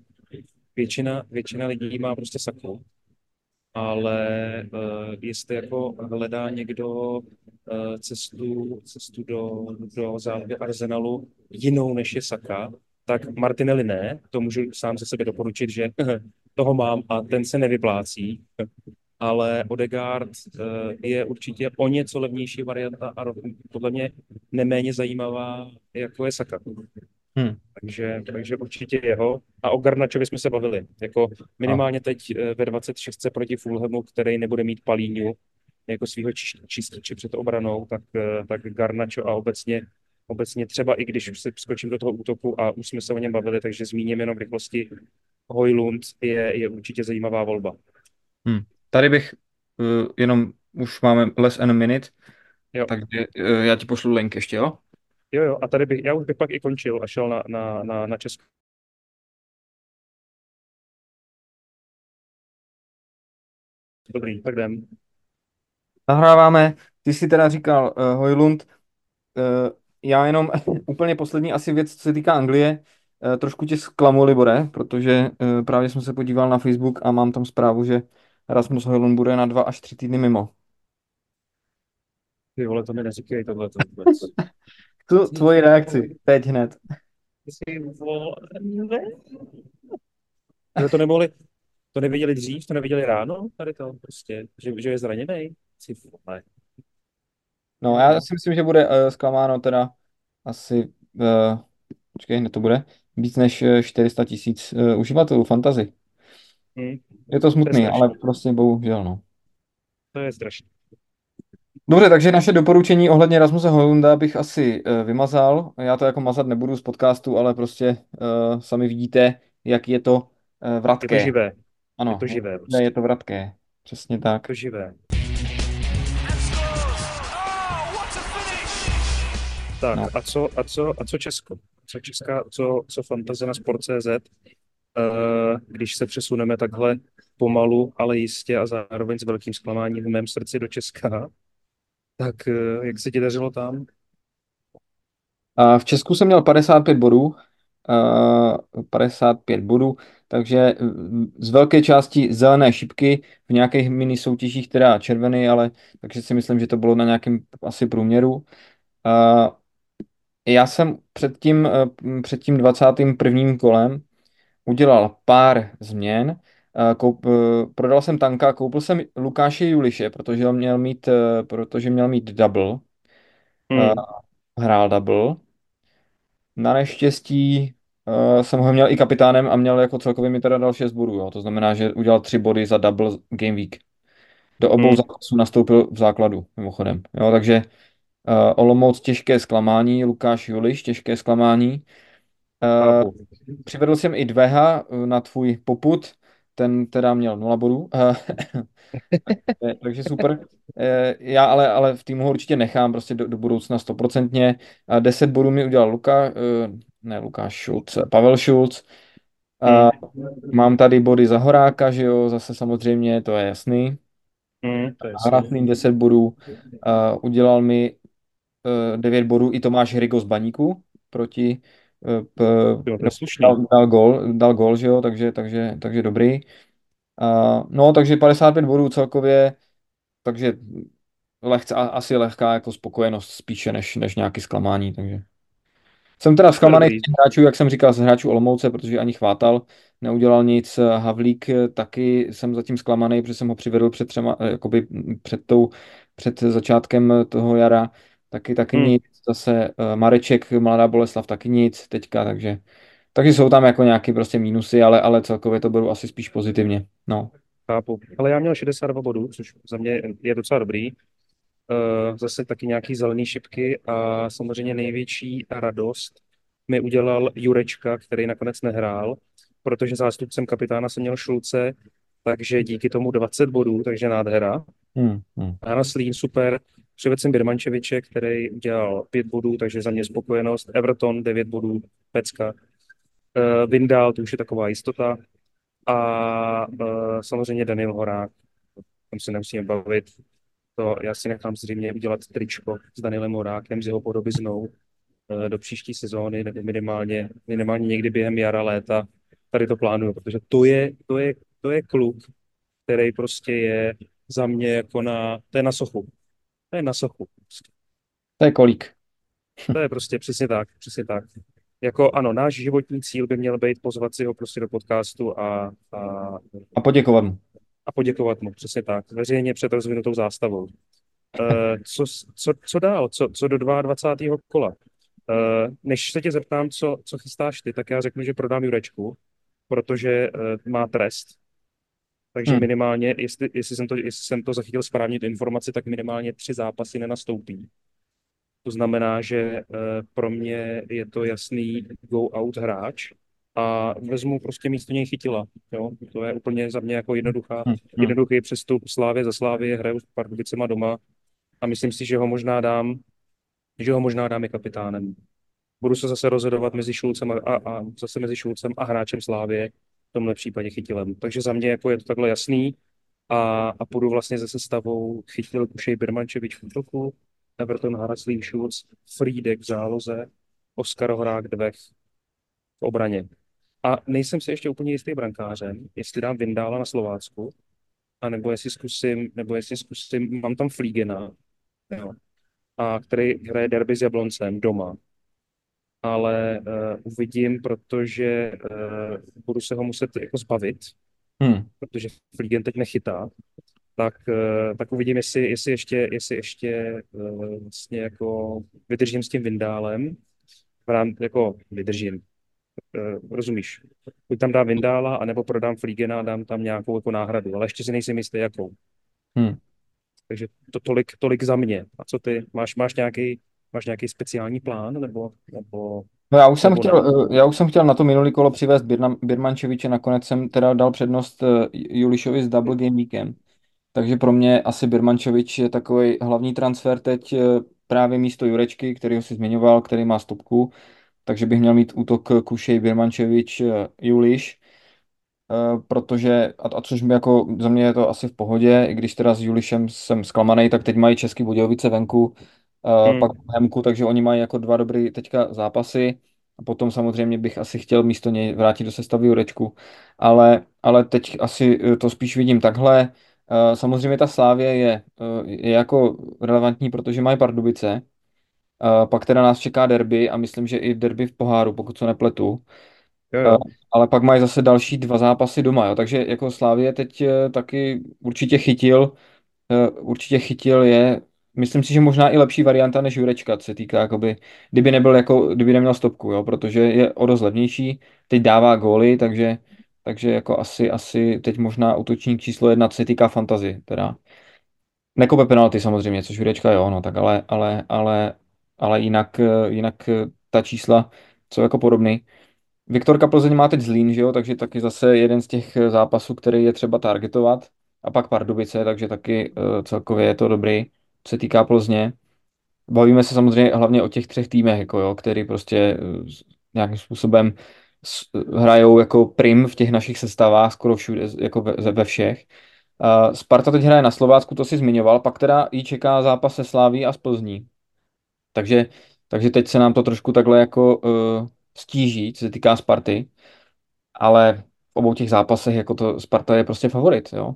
většina, většina lidí má prostě saku, ale uh, jestli jako hledá někdo uh, cestu, cestu do, do zálohy Arsenalu jinou než je Saka, tak Martinelli ne, to můžu sám ze sebe doporučit, že *laughs* toho mám a ten se nevyplácí, ale Odegaard uh, je určitě o něco levnější varianta a podle mě neméně zajímavá, jako je Saka. Hmm. Takže, takže určitě jeho. A o Garnačovi jsme se bavili. Jako minimálně teď eh, ve 26 proti Fulhamu, který nebude mít Palíňu jako svého čističe před obranou, tak, eh, tak Garnačo a obecně, obecně třeba i když se skočím do toho útoku a už jsme se o něm bavili, takže zmíním jenom v rychlosti Hojlund je, je určitě zajímavá volba. Hmm. Tady bych uh, jenom, už máme less than a minute, Jo. takže uh, já ti pošlu link ještě, jo? Jo, jo, a tady bych, já už bych pak i končil a šel na, na, na, na Česko. Dobrý, tak jdem. Nahráváme, ty jsi teda říkal uh, Hojlund, uh, já jenom *laughs* úplně poslední asi věc, co se týká Anglie, uh, trošku tě zklamu, Libore, protože uh, právě jsem se podíval na Facebook a mám tam zprávu, že Rasmus Hojlund bude na dva až tři týdny mimo. Ty vole, to mi neříkej tohle to vůbec. *laughs* Tu, tvoji reakci, teď hned. Ty vole, ne. Ale to nemohli, to neviděli dřív, to neviděli ráno, tady to prostě, že, že je zraněný. Ty vole. No, já si myslím, že bude uh, zklamáno teda asi, uh, počkej, hned to bude, víc než eh, 400 tisíc uh, uživatelů fantazy. Hm, Je to smutný, strašný. ale prostě bohužel, no. to je strašné. Dobře, takže naše doporučení ohledně Rasmuse Hojlunda bych asi uh, vymazal. Já to jako mazat nebudu z podcastu, ale prostě uh, sami vidíte, jak je to uh, Je vratké. to živé, Ano, je to živé ne, prostě. je to vratké. Přesně tak. je to živé. Tak No. a co, a co, a co Česko? Co Česká, co, co fantazie na Sport.cz? Uh, když se přesuneme takhle pomalu, ale jistě a zároveň s velkým zklamáním v mém srdci do Česka, tak uh, jak se ti dařilo tam? V Česku jsem měl 55 bodů, uh, 55 bodů, takže z velké části zelené šipky, v nějakých mini soutěžích teda červený, ale takže si myslím, že to bylo na nějakém asi průměru. Já jsem před tím, před tím 21. kolem udělal pár změn. Uh, koup, uh, prodal jsem tanka, koupil jsem Lukáše Juliše, protože on měl mít, uh, protože měl mít double. Hmm. Hrál double. Na neštěstí jsem ho měl i kapitánem a měl jako celkově mi teda dal 6 bodů, jo. To znamená, že udělal 3 body za double game week. Do obou Hmm. zápasů nastoupil v základu, mimochodem. Jo, takže uh, Olomouc těžké zklamání, Lukáš Juliš těžké zklamání. Uh, přivedl jsem i Dveha uh, na tvůj poput, ten teda měl 0 bodů. Uh, Eh, *laughs* takže super. Eh, Já ale, ale v týmu ho určitě nechám prostě do, do budoucna stoprocentně. A 10 bodů mi udělal Luka, eh, ne Lukáš Šulc, Pavel Šulc. A mám tady body za Horáka, že jo, zase samozřejmě, to je jasný. Hmm, to je Hrafným 10 bodů. A udělal mi eh, 9 bodů i Tomáš Hrigo z Baníku proti eh, Jo, slušný. dal, dal gol, dal gol, že jo, takže, takže, takže dobrý. A, no, takže 55 bodů celkově, takže lehce, a- asi lehká jako spokojenost spíše než, než nějaký zklamání, takže. Jsem teda zklamaný z hráčů, jak jsem říkal, z hráčů Olomouce, protože ani chvátal, neudělal nic. Havlík eh, taky jsem zatím zklamaný, protože jsem ho přivedl před třema, eh, jakoby před tou, před začátkem toho jara. Taky, taky Hm, nic. Zase eh, Mareček, Mladá Boleslav, taky nic teďka, takže taky jsou tam jako nějaký prostě mínusy, ale, ale celkově to beru asi spíš pozitivně. No. chápu. Ale já měl 62 bodů, což za mě je docela dobrý. Eh, zase taky nějaký zelený šipky a samozřejmě největší radost mi udělal Jurečka, který nakonec nehrál, protože zástupcem kapitána jsem měl Šulce, takže díky tomu 20 bodů, takže nádhera. Hmm, hmm. Jana Slín, super. Jsem Birmančeviče, který udělal 5 bodů, takže za mě spokojenost. Everton 9 bodů, pecka. Uh, Vindal, to už je taková jistota. A uh, samozřejmě Daniel Horák, tam se nemusíme bavit. To já si nechám zřejmě udělat tričko s Danielem Horákem, s jeho podobiznou uh, do příští sezóny, nebo minimálně, minimálně někdy během jara, léta. Tady to plánuju, protože to je, to je, to je kluk, který prostě je za mě jako na, to je na sochu. To je na sochu. To je kolík. To je prostě přesně tak, přesně tak. Jako ano, náš životní cíl by měl být pozvat si ho prostě do podcastu a, a, A poděkovat mu. a poděkovat mu, přesně tak, veřejně před rozvinutou zástavou. Uh, co, co, co dál, co, co do 22. kola? Uh, než se tě zeptám, co, co chystáš ty, tak já řeknu, že prodám Jurečku, protože uh, má trest. Takže Hmm. minimálně, jestli, jestli, jsem to, jestli jsem to zachytil správně, tu informaci, tak minimálně tři zápasy nenastoupí. To znamená, že eh, pro mě je to jasný go out hráč a vezmu prostě místo něj chytila. Jo? To je úplně za mě jako jednoduchá, Hmm. Hmm. jednoduchý přestup Slávě za Slávě, hraju s Pardubicema doma a myslím si, že ho možná dám, že ho možná dám i kapitánem. Budu se zase rozhodovat mezi Šulcem a, a, a zase mezi Šulcem a hráčem Slávě, tomhle případě chytilem. Takže za mě jako je to takhle jasný a, a půjdu vlastně ze sestavou chytil Kušej Birmančevič v útoku, Everton Haraslín Schulz, Friedek v záloze, Oskar Horák Dvech v obraně. A nejsem si ještě úplně jistý brankářem, jestli dám Vindála na Slovácku, anebo jestli zkusím, nebo jestli zkusím, mám tam Flígena, jo, a který hraje derby s Jabloncem doma. Ale uh, uvidím, protože uh, budu se ho muset jako zbavit, Hmm. protože Flígen teď nechytá, tak, eh, tak uvidím, jestli, jestli ještě, jestli ještě eh, vlastně jako vydržím s tím Vindálem. V rám, jako vydržím. Eh, Rozumíš? Buď tam dám Vindála, anebo prodám Flígena a dám tam nějakou jako náhradu, ale ještě si nejsem jistý, jakou. Hmm. Takže to tolik, tolik za mě. A co ty? Máš, máš nějaký, máš nějaký speciální plán, nebo, nebo No já už jsem chtěl, eh, já už jsem chtěl na to minulý kolo přivést Birna, Birmančeviče, nakonec jsem teda dal přednost eh, Julišovi s double game weekem. Takže pro mě asi Birmančevič je takový hlavní transfer teď eh, právě místo Jurečky, který ho si zmiňoval, který má stopku. Takže bych měl mít útok Kušej, Birmančevič, Juliš. Protože, a, a což mi jako, za mě je to asi v pohodě, i když teda s Julišem jsem zklamaný, tak teď mají Český Budějovice venku, Hmm. pak Hemku, takže oni mají jako dva dobrý teďka zápasy a potom samozřejmě bych asi chtěl místo něj vrátit do sestavy Jurečku, ale, ale teď asi eh, to spíš vidím takhle. Eh, Samozřejmě ta Slávě je, eh, je jako relevantní, protože mají Pardubice, Eh, pak teda nás čeká derby a myslím, že i derby v poháru, pokud se nepletu. Jo, Eh, jo. Ale pak mají zase další dva zápasy doma, jo. Takže jako Slávě teď eh, taky určitě chytil, eh, určitě chytil je, myslím si, že možná i lepší varianta než Jurečka, co se týká, jakoby, kdyby nebyl jako, kdyby neměl stopku, jo, protože je o dost levnější, teď dává góly, takže, takže jako asi, asi teď možná útočník číslo jedna, co se týká fantazy, teda. Nekope penalty samozřejmě, což Jurečka jo, no, tak ale, ale, ale, ale jinak, eh, jinak eh, ta čísla jsou jako podobný. Viktorka Plzeň má teď Zlín, že jo, takže taky zase jeden z těch eh, zápasů, který je třeba targetovat. A pak Pardubice, takže taky uh, celkově je to dobrý, co se týká Plzně. Bavíme se samozřejmě hlavně o těch třech týmech, jako jo, který prostě uh, nějakým způsobem s- hrajou jako prim v těch našich sestavách, skoro všude, jako ve, ve všech. Uh, Sparta teď hraje na Slovácku, to si zmiňoval, pak teda jí čeká zápas se Sláví a s Plzní. Takže, takže teď se nám to trošku takhle jako uh, stíží, co se týká Sparty, ale v obou těch zápasech jako to Sparta je prostě favorit, jo.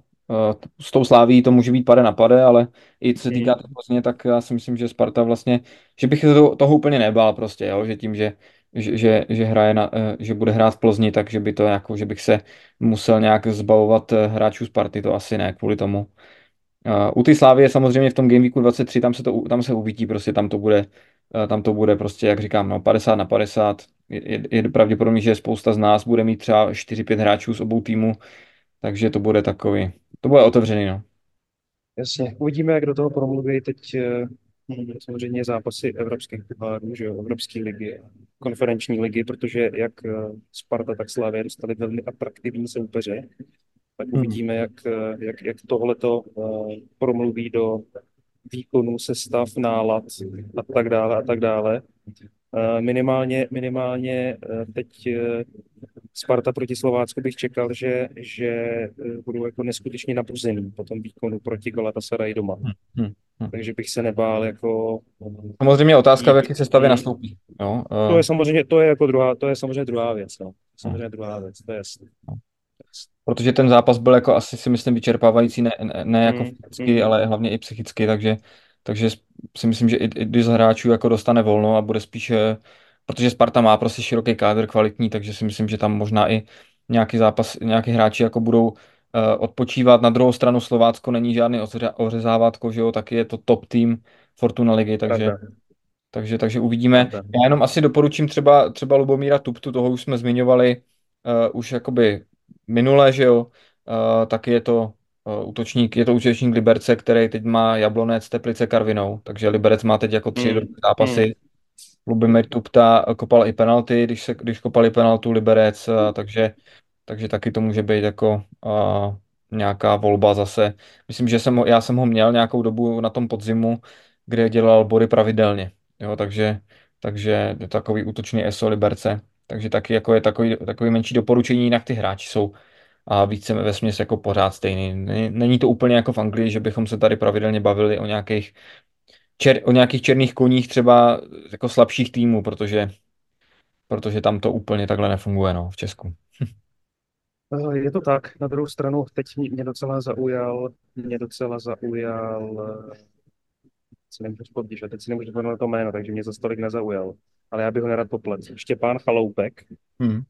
S tou sláví to může být pade na pade, ale i co se týká Hmm. Plzně, tak já si myslím, že Sparta vlastně, že bych se to, toho úplně nebál prostě, jo? že tím, že, že, že, že, hraje na, eh, že bude hrát v Plzni, takže by to jako, že bych se musel nějak zbavovat eh, hráčů Sparty, to asi ne, kvůli tomu. U té Slávy je samozřejmě v tom Game Weeku 23, tam se, to, tam se uvidí, prostě tam to bude, tam to bude prostě, jak říkám, no, 50 na 50. Je, je, je pravděpodobně, že spousta z nás bude mít třeba 4-5 hráčů z obou týmů, takže to bude takový, to bude otevřený, no. Jasně, uvidíme, jak do toho promluví teď eh, samozřejmě zápasy evropských pohárů, že jo, Evropské ligy, konferenční ligy, protože jak eh, Sparta, tak Slavia dostali velmi atraktivní soupeře, tak Hmm. uvidíme, jak, eh, jak, jak tohleto promluví do výkonu, sestav, nálad a tak dále a tak dále. Eh, Minimálně, minimálně eh, teď eh, Sparta proti Slovácku bych čekal, že, že budou jako neskutečně nabuzený po tom výkonu proti Galatasaray doma. Hmm. Hmm. Takže bych se nebál jako... Samozřejmě otázka, v jaké sestavě Hmm. nastoupí. Jo? To je samozřejmě, to je jako druhá, to je samozřejmě druhá věc, no. Samozřejmě druhá věc, to je jasné. protože ten zápas byl jako asi si myslím vyčerpávající, ne, ne, ne jako Hmm. fyzicky, Hmm. ale hlavně i psychicky, takže, takže si myslím, že i, i když z hráčů jako dostane volno a bude spíše, protože Sparta má prostě široký kádr kvalitní, takže si myslím, že tam možná i nějaký zápas, nějaký hráči jako budou uh, odpočívat. Na druhou stranu Slovácko není žádný oře- ořezávátko, že jo, taky je to top tým Fortuna ligy, takže, Pravda. takže, takže uvidíme. Já jenom asi doporučím třeba, třeba Lubomíra Tuptu, toho už jsme zmiňovali uh, už jakoby minule, že jo, uh, taky je to útočník, je to útočník Liberce, který teď má Jablonec, Teplice, Karvinou, takže Liberec má teď jako tři Hmm. dobré zápasy. Lubomír Tupta kopal i penalty, když, se, když kopali penaltu Liberec, uh, takže, takže taky to může být jako uh, nějaká volba zase. Myslím, že jsem ho, já jsem ho měl nějakou dobu na tom podzimu, kde dělal body pravidelně, jo, takže, takže je takový útočný ESO Liberce. Takže taky jako je takový, takový menší doporučení, jinak ty hráči jsou a více ve směs jako pořád stejný. Není, to úplně jako v Anglii, že bychom se tady pravidelně bavili o nějakých, čer, o nějakých černých koních třeba jako slabších týmů, protože, protože tam to úplně takhle nefunguje no, v Česku. *laughs* Eh, Je to tak. Na druhou stranu teď mě docela zaujal, mě docela zaujal, eh, si nemůžu vzpomínat, že teď si nemůžu vzpomenout na to jméno, takže mě za stolik nezaujal. Ale já bych ho nerad poplet. Štěpán Chaloupek Hmm.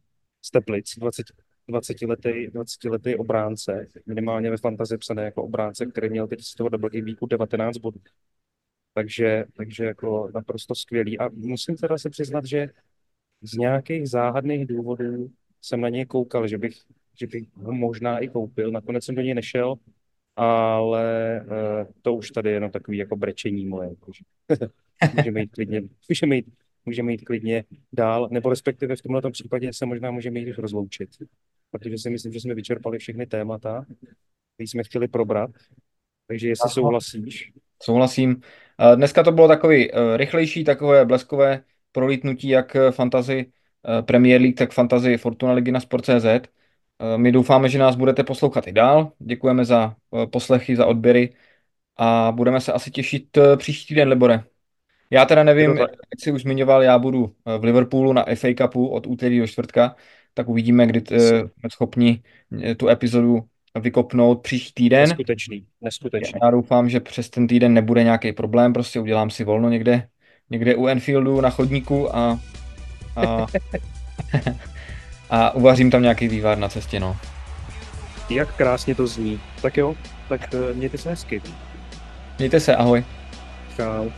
z Teplic, 20, 20-letý, 20-letý obránce, minimálně ve fantazi psané jako obránce, který měl teď z toho double weeku 19 bodů. Takže, takže jako naprosto skvělý. A musím teda se přiznat, že z nějakých záhadných důvodů jsem na něj koukal, že bych, že bych ho možná i koupil. Nakonec jsem do něj nešel, ale uh, to už tady je jenom takový jako brečení moje. jakože *laughs* můžeme jít klidně, můžeme jít, můžeme jít klidně dál, nebo respektive v tomhle případě se možná můžeme jít rozloučit, protože si myslím, že jsme vyčerpali všechny témata, které jsme chtěli probrat. Takže jestli Aha. souhlasíš, Souhlasím. Eh, Dneska to bylo takový eh, rychlejší, takové bleskové prolítnutí jak eh, fantasy eh, Premier League, tak fantasy Fortuna Ligy na Sport.cz. My doufáme, že nás budete poslouchat i dál. Děkujeme za poslechy, za odběry a budeme se asi těšit příští týden, Libore. Já teda nevím, jak jsi už zmiňoval, já budu v Liverpoolu na FA Cupu od úterý do čtvrtka, tak uvidíme, kdy jsme schopni eh, tu epizodu vykopnout příští týden. neskutečný, neskutečný. Já doufám, že přes ten týden nebude nějaký problém, prostě udělám si volno někde, někde u Enfieldu na chodníku a, a, *laughs* a uvařím tam nějaký vývar na cestě, no. Jak krásně to zní. Tak jo, tak eh, mějte se hezky. Mějte se, ahoj. Čau.